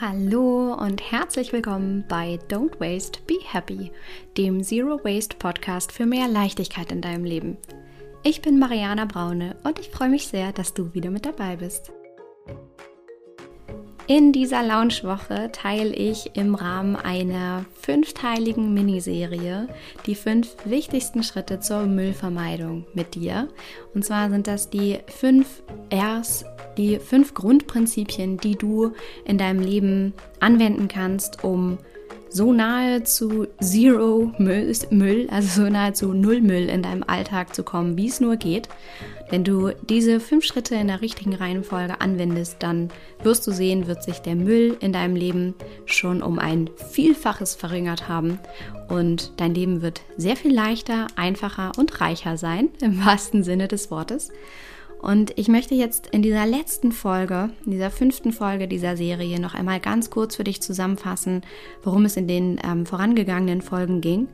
Hallo und herzlich willkommen bei Don't Waste, Be Happy, dem Zero Waste Podcast für mehr Leichtigkeit in deinem Leben. Ich bin Mariana Braune und ich freue mich sehr, dass du wieder mit dabei bist. In dieser Launchwoche teile ich im Rahmen einer fünfteiligen Miniserie die fünf wichtigsten Schritte zur Müllvermeidung mit dir. Und zwar sind das die fünf Rs, die fünf Grundprinzipien, die du in deinem Leben anwenden kannst, um so nahe zu Zero Müll, also so nahe zu Null Müll in deinem Alltag zu kommen, wie es nur geht. Wenn du diese fünf Schritte in der richtigen Reihenfolge anwendest, dann wirst du sehen, wird sich der Müll in deinem Leben schon um ein Vielfaches verringert haben und dein Leben wird sehr viel leichter, einfacher und reicher sein, im wahrsten Sinne des Wortes. Und ich möchte jetzt in dieser letzten Folge, in dieser fünften Folge dieser Serie noch einmal ganz kurz für dich zusammenfassen, worum es in den ähm, vorangegangenen Folgen ging.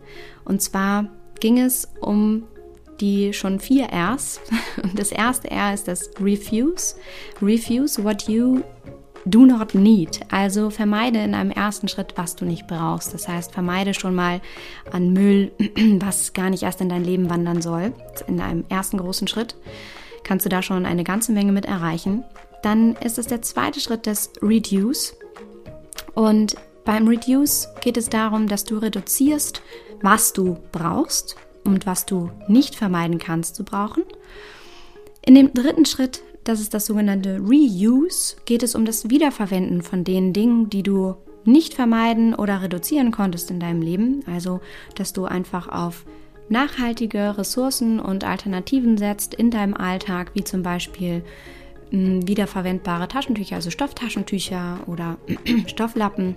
Und zwar ging es um die schon vier Rs. Und das erste R ist das Refuse. Refuse what you do not need. Also vermeide in einem ersten Schritt, was du nicht brauchst. Das heißt, vermeide schon mal an Müll, was gar nicht erst in dein Leben wandern soll. In einem ersten großen Schritt kannst du da schon eine ganze Menge mit erreichen. Dann ist es der zweite Schritt des Reduce. Und beim Reduce geht es darum, dass du reduzierst, was du brauchst und was du nicht vermeiden kannst zu brauchen. In dem dritten Schritt, das ist das sogenannte Reuse, geht es um das Wiederverwenden von den Dingen, die du nicht vermeiden oder reduzieren konntest in deinem Leben. Also, dass du einfach auf nachhaltige Ressourcen und Alternativen setzt in deinem Alltag, wie zum Beispiel hm, wiederverwendbare Taschentücher, also Stofftaschentücher oder Stofflappen,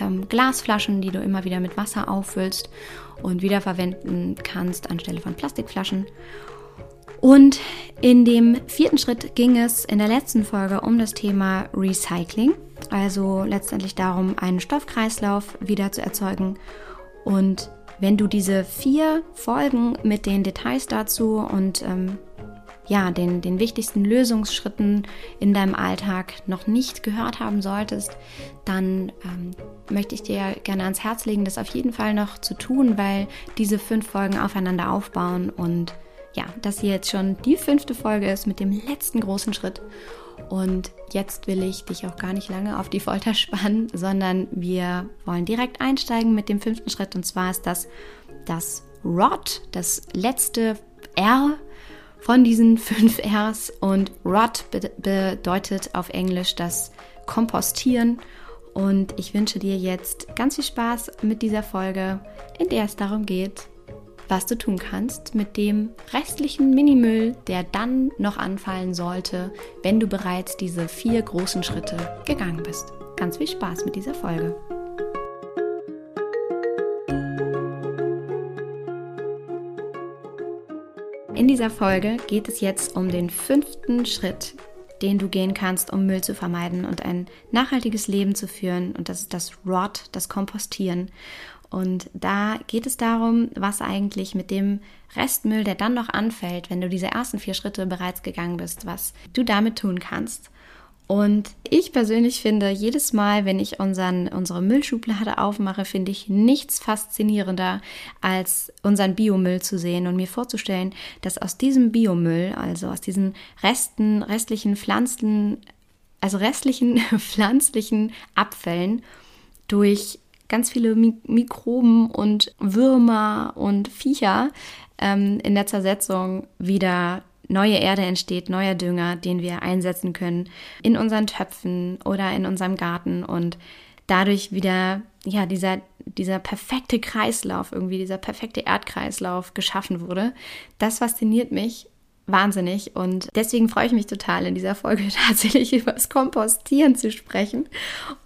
ähm, Glasflaschen, die du immer wieder mit Wasser auffüllst und wiederverwenden kannst anstelle von Plastikflaschen. Und in dem vierten Schritt ging es in der letzten Folge um das Thema Recycling, also letztendlich darum, einen Stoffkreislauf wieder zu erzeugen und wenn du diese vier Folgen mit den Details dazu und ähm, ja, den, den wichtigsten Lösungsschritten in deinem Alltag noch nicht gehört haben solltest, dann ähm, möchte ich dir gerne ans Herz legen, das auf jeden Fall noch zu tun, weil diese fünf Folgen aufeinander aufbauen und ja, dass hier jetzt schon die fünfte Folge ist mit dem letzten großen Schritt. Und jetzt will ich dich auch gar nicht lange auf die Folter spannen, sondern wir wollen direkt einsteigen mit dem fünften Schritt. Und zwar ist das das Rot, das letzte R von diesen fünf Rs. Und Rot be bedeutet auf Englisch das Kompostieren. Und ich wünsche dir jetzt ganz viel Spaß mit dieser Folge, in der es darum geht, was du tun kannst mit dem restlichen Minimüll, der dann noch anfallen sollte, wenn du bereits diese vier großen Schritte gegangen bist. Ganz viel Spaß mit dieser Folge. In dieser Folge geht es jetzt um den fünften Schritt, den du gehen kannst, um Müll zu vermeiden und ein nachhaltiges Leben zu führen. Und das ist das Rot, das Kompostieren. Und da geht es darum, was eigentlich mit dem Restmüll, der dann noch anfällt, wenn du diese ersten vier Schritte bereits gegangen bist, was du damit tun kannst. Und ich persönlich finde, jedes Mal, wenn ich unseren, unsere Müllschublade aufmache, finde ich nichts faszinierender, als unseren Biomüll zu sehen und mir vorzustellen, dass aus diesem Biomüll, also aus diesen Resten, restlichen Pflanzen, also restlichen pflanzlichen Abfällen durch ganz viele Mikroben und Würmer und Viecher ähm, in der Zersetzung wieder neue Erde entsteht, neuer Dünger, den wir einsetzen können in unseren Töpfen oder in unserem Garten und dadurch wieder ja dieser dieser perfekte Kreislauf irgendwie dieser perfekte Erdkreislauf geschaffen wurde. Das fasziniert mich wahnsinnig und deswegen freue ich mich total in dieser Folge tatsächlich über das Kompostieren zu sprechen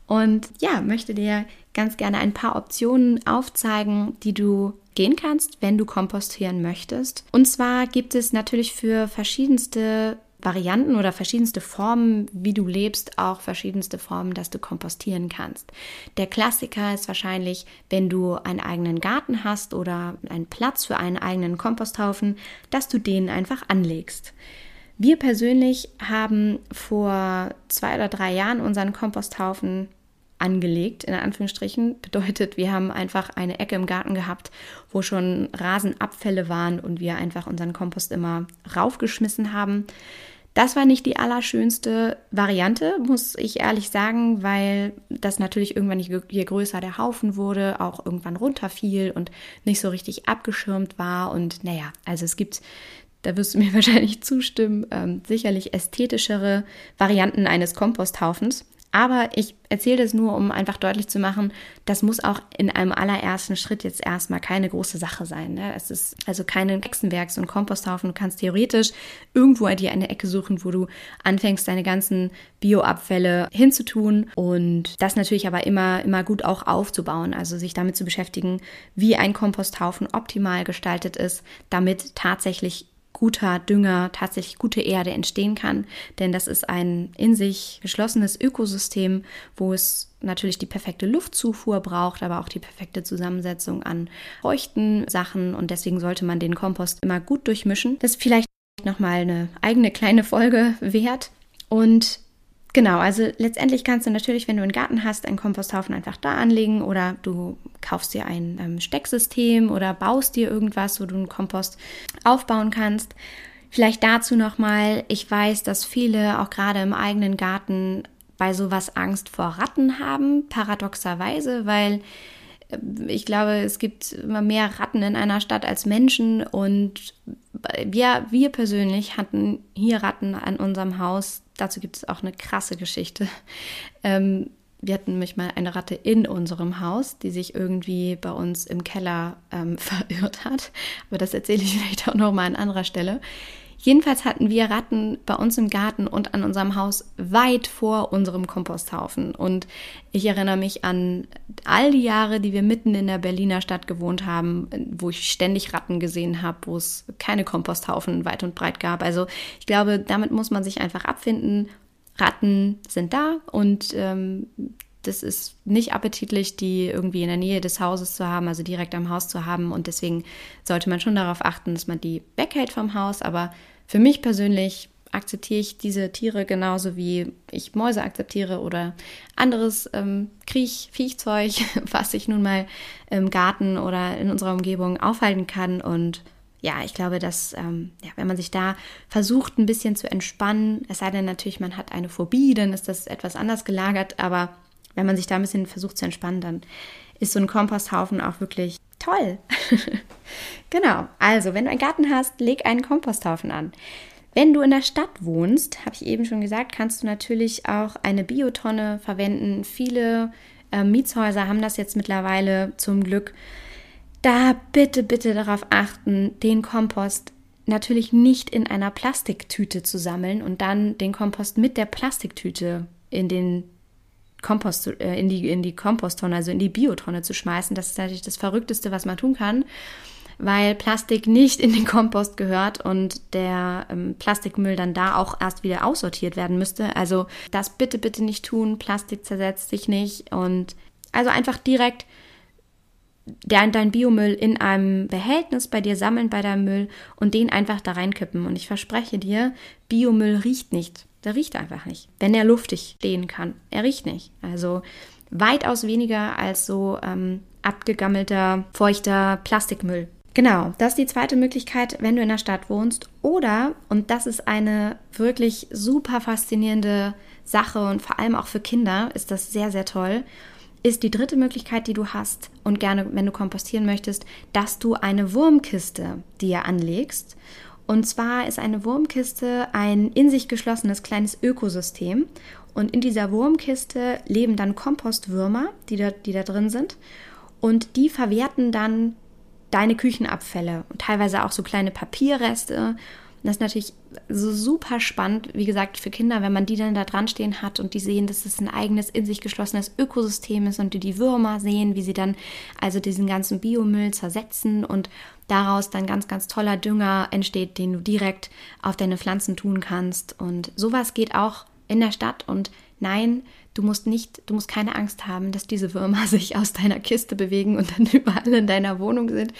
und ja, möchte dir ganz gerne ein paar Optionen aufzeigen, die du gehen kannst, wenn du kompostieren möchtest. Und zwar gibt es natürlich für verschiedenste Varianten oder verschiedenste Formen, wie du lebst, auch verschiedenste Formen, dass du kompostieren kannst. Der Klassiker ist wahrscheinlich, wenn du einen eigenen Garten hast oder einen Platz für einen eigenen Komposthaufen, dass du den einfach anlegst. Wir persönlich haben vor zwei oder drei Jahren unseren Komposthaufen angelegt, in Anführungsstrichen. Bedeutet, wir haben einfach eine Ecke im Garten gehabt, wo schon Rasenabfälle waren und wir einfach unseren Kompost immer raufgeschmissen haben. Das war nicht die allerschönste Variante, muss ich ehrlich sagen, weil das natürlich irgendwann, je größer der Haufen wurde, auch irgendwann runterfiel und nicht so richtig abgeschirmt war. Und naja, also es gibt, da wirst du mir wahrscheinlich zustimmen, ähm, sicherlich ästhetischere Varianten eines Komposthaufens. Aber ich erzähle das nur, um einfach deutlich zu machen, das muss auch in einem allerersten Schritt jetzt erstmal keine große Sache sein. Ne? Es ist also kein Hexenwerk, so ein Komposthaufen. Du kannst theoretisch irgendwo dir eine Ecke suchen, wo du anfängst, deine ganzen Bioabfälle hinzutun und das natürlich aber immer, immer gut auch aufzubauen. Also sich damit zu beschäftigen, wie ein Komposthaufen optimal gestaltet ist, damit tatsächlich guter Dünger, tatsächlich gute Erde entstehen kann. Denn das ist ein in sich geschlossenes Ökosystem, wo es natürlich die perfekte Luftzufuhr braucht, aber auch die perfekte Zusammensetzung an feuchten Sachen. Und deswegen sollte man den Kompost immer gut durchmischen. Das ist vielleicht nochmal eine eigene kleine Folge wert. Und Genau, also letztendlich kannst du natürlich, wenn du einen Garten hast, einen Komposthaufen einfach da anlegen oder du kaufst dir ein ähm, Stecksystem oder baust dir irgendwas, wo du einen Kompost aufbauen kannst. Vielleicht dazu nochmal, ich weiß, dass viele auch gerade im eigenen Garten bei sowas Angst vor Ratten haben, paradoxerweise, weil äh, ich glaube, es gibt immer mehr Ratten in einer Stadt als Menschen und wir, wir persönlich hatten hier Ratten an unserem Haus Dazu gibt es auch eine krasse Geschichte. Ähm, wir hatten nämlich mal eine Ratte in unserem Haus, die sich irgendwie bei uns im Keller ähm, verirrt hat. Aber das erzähle ich vielleicht auch noch mal an anderer Stelle. Jedenfalls hatten wir Ratten bei uns im Garten und an unserem Haus weit vor unserem Komposthaufen. Und ich erinnere mich an all die Jahre, die wir mitten in der Berliner Stadt gewohnt haben, wo ich ständig Ratten gesehen habe, wo es keine Komposthaufen weit und breit gab. Also ich glaube, damit muss man sich einfach abfinden. Ratten sind da und ähm, das ist nicht appetitlich, die irgendwie in der Nähe des Hauses zu haben, also direkt am Haus zu haben. Und deswegen sollte man schon darauf achten, dass man die weghält vom Haus. Aber für mich persönlich akzeptiere ich diese Tiere genauso wie ich Mäuse akzeptiere oder anderes ähm, Kriech, was sich nun mal im Garten oder in unserer Umgebung aufhalten kann. Und ja, ich glaube, dass, ähm, ja, wenn man sich da versucht, ein bisschen zu entspannen, es sei denn natürlich, man hat eine Phobie, dann ist das etwas anders gelagert, aber wenn man sich da ein bisschen versucht zu entspannen, dann ist so ein Komposthaufen auch wirklich toll. genau. Also, wenn du einen Garten hast, leg einen Komposthaufen an. Wenn du in der Stadt wohnst, habe ich eben schon gesagt, kannst du natürlich auch eine Biotonne verwenden. Viele äh, Mietshäuser haben das jetzt mittlerweile zum Glück. Da bitte, bitte darauf achten, den Kompost natürlich nicht in einer Plastiktüte zu sammeln und dann den Kompost mit der Plastiktüte in den Kompost, äh, in, die, in die Komposttonne, also in die Biotonne zu schmeißen. Das ist natürlich das Verrückteste, was man tun kann, weil Plastik nicht in den Kompost gehört und der ähm, Plastikmüll dann da auch erst wieder aussortiert werden müsste. Also das bitte, bitte nicht tun. Plastik zersetzt sich nicht und also einfach direkt dein, dein Biomüll in einem Behältnis bei dir sammeln bei deinem Müll und den einfach da reinkippen. Und ich verspreche dir, Biomüll riecht nicht. Der riecht einfach nicht, wenn er luftig stehen kann. Er riecht nicht. Also weitaus weniger als so ähm, abgegammelter, feuchter Plastikmüll. Genau, das ist die zweite Möglichkeit, wenn du in der Stadt wohnst. Oder, und das ist eine wirklich super faszinierende Sache und vor allem auch für Kinder ist das sehr, sehr toll, ist die dritte Möglichkeit, die du hast und gerne, wenn du kompostieren möchtest, dass du eine Wurmkiste dir anlegst und zwar ist eine Wurmkiste ein in sich geschlossenes kleines Ökosystem. Und in dieser Wurmkiste leben dann Kompostwürmer, die da, die da drin sind. Und die verwerten dann deine Küchenabfälle und teilweise auch so kleine Papierreste das ist natürlich so super spannend, wie gesagt, für Kinder, wenn man die dann da dran stehen hat und die sehen, dass es ein eigenes, in sich geschlossenes Ökosystem ist und die die Würmer sehen, wie sie dann also diesen ganzen Biomüll zersetzen und daraus dann ganz, ganz toller Dünger entsteht, den du direkt auf deine Pflanzen tun kannst. Und sowas geht auch in der Stadt und nein, du musst nicht, du musst keine Angst haben, dass diese Würmer sich aus deiner Kiste bewegen und dann überall in deiner Wohnung sind.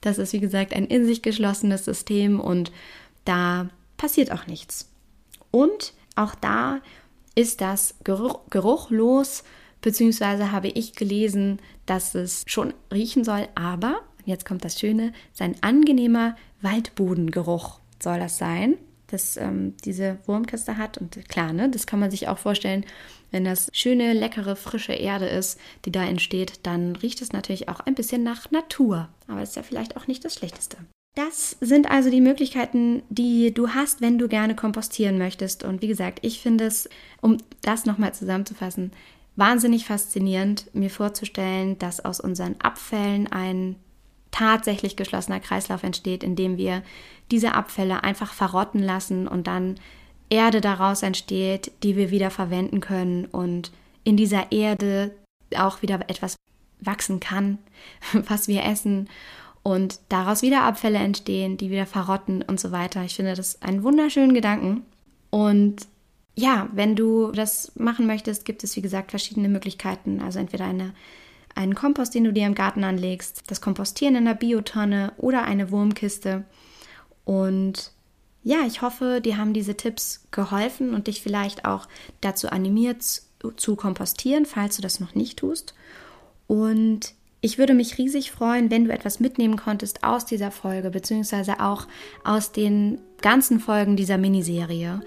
Das ist, wie gesagt, ein in sich geschlossenes System und da passiert auch nichts. Und auch da ist das geruch, geruchlos beziehungsweise habe ich gelesen, dass es schon riechen soll, aber, jetzt kommt das Schöne, sein angenehmer Waldbodengeruch soll das sein, dass ähm, diese Wurmkiste hat. Und klar, ne, das kann man sich auch vorstellen, wenn das schöne, leckere, frische Erde ist, die da entsteht, dann riecht es natürlich auch ein bisschen nach Natur. Aber ist ja vielleicht auch nicht das Schlechteste. Das sind also die Möglichkeiten, die du hast, wenn du gerne kompostieren möchtest. Und wie gesagt, ich finde es, um das nochmal zusammenzufassen, wahnsinnig faszinierend, mir vorzustellen, dass aus unseren Abfällen ein tatsächlich geschlossener Kreislauf entsteht, in dem wir diese Abfälle einfach verrotten lassen und dann Erde daraus entsteht, die wir wieder verwenden können und in dieser Erde auch wieder etwas wachsen kann, was wir essen und daraus wieder Abfälle entstehen, die wieder verrotten und so weiter. Ich finde das einen wunderschönen Gedanken. Und ja, wenn du das machen möchtest, gibt es wie gesagt verschiedene Möglichkeiten. Also entweder eine, einen Kompost, den du dir im Garten anlegst, das Kompostieren in der Biotonne oder eine Wurmkiste. Und ja, ich hoffe, dir haben diese Tipps geholfen und dich vielleicht auch dazu animiert zu kompostieren, falls du das noch nicht tust. Und ich würde mich riesig freuen, wenn du etwas mitnehmen konntest aus dieser Folge, beziehungsweise auch aus den ganzen Folgen dieser Miniserie,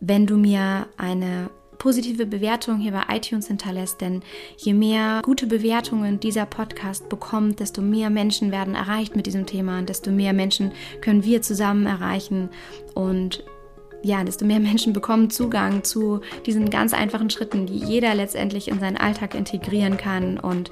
wenn du mir eine positive Bewertung hier bei iTunes hinterlässt, denn je mehr gute Bewertungen dieser Podcast bekommt, desto mehr Menschen werden erreicht mit diesem Thema und desto mehr Menschen können wir zusammen erreichen. Und ja, desto mehr Menschen bekommen Zugang zu diesen ganz einfachen Schritten, die jeder letztendlich in seinen Alltag integrieren kann und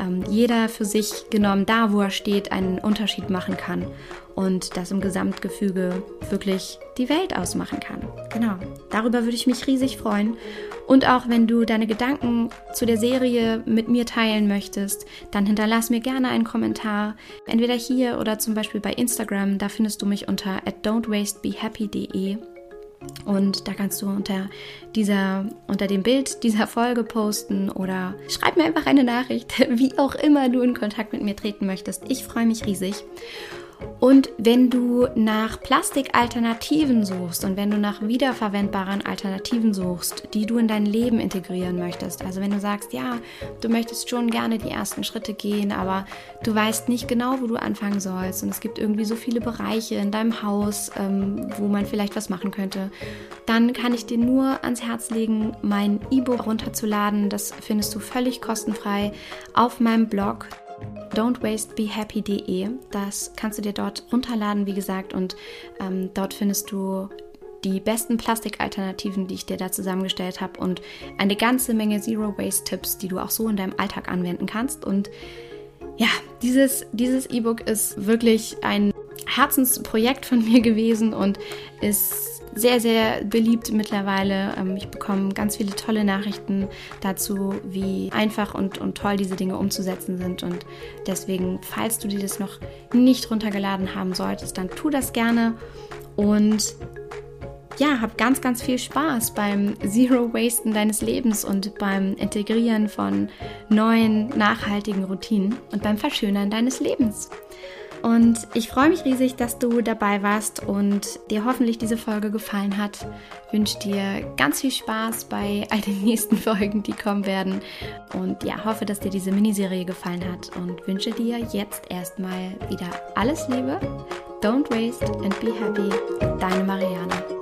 ähm, jeder für sich genommen, da wo er steht, einen Unterschied machen kann und das im Gesamtgefüge wirklich die Welt ausmachen kann. Genau, darüber würde ich mich riesig freuen. Und auch wenn du deine Gedanken zu der Serie mit mir teilen möchtest, dann hinterlass mir gerne einen Kommentar, entweder hier oder zum Beispiel bei Instagram. Da findest du mich unter at don'twastebehappy.de. Und da kannst du unter dieser, unter dem Bild dieser Folge posten oder schreib mir einfach eine Nachricht, wie auch immer du in Kontakt mit mir treten möchtest. Ich freue mich riesig. Und wenn du nach Plastikalternativen suchst und wenn du nach wiederverwendbaren Alternativen suchst, die du in dein Leben integrieren möchtest, also wenn du sagst, ja, du möchtest schon gerne die ersten Schritte gehen, aber du weißt nicht genau, wo du anfangen sollst und es gibt irgendwie so viele Bereiche in deinem Haus, ähm, wo man vielleicht was machen könnte, dann kann ich dir nur ans Herz legen, mein E-Book runterzuladen. Das findest du völlig kostenfrei auf meinem Blog don'twastebehappy.de. Das kannst du dir dort runterladen, wie gesagt, und ähm, dort findest du die besten Plastikalternativen, die ich dir da zusammengestellt habe und eine ganze Menge Zero Waste Tipps, die du auch so in deinem Alltag anwenden kannst. Und ja, dieses dieses E-Book ist wirklich ein Herzensprojekt von mir gewesen und ist sehr, sehr beliebt mittlerweile. Ähm, ich bekomme ganz viele tolle Nachrichten dazu, wie einfach und, und toll diese Dinge umzusetzen sind. Und deswegen, falls du dir das noch nicht runtergeladen haben solltest, dann tu das gerne. Und ja, hab ganz, ganz viel Spaß beim Zero Wasten deines Lebens und beim Integrieren von neuen, nachhaltigen Routinen und beim Verschönern deines Lebens. Und ich freue mich riesig, dass du dabei warst und dir hoffentlich diese Folge gefallen hat. Ich wünsche dir ganz viel Spaß bei all den nächsten Folgen, die kommen werden. Und ja, hoffe, dass dir diese Miniserie gefallen hat und wünsche dir jetzt erstmal wieder alles Liebe. Don't waste and be happy. Deine Marianne.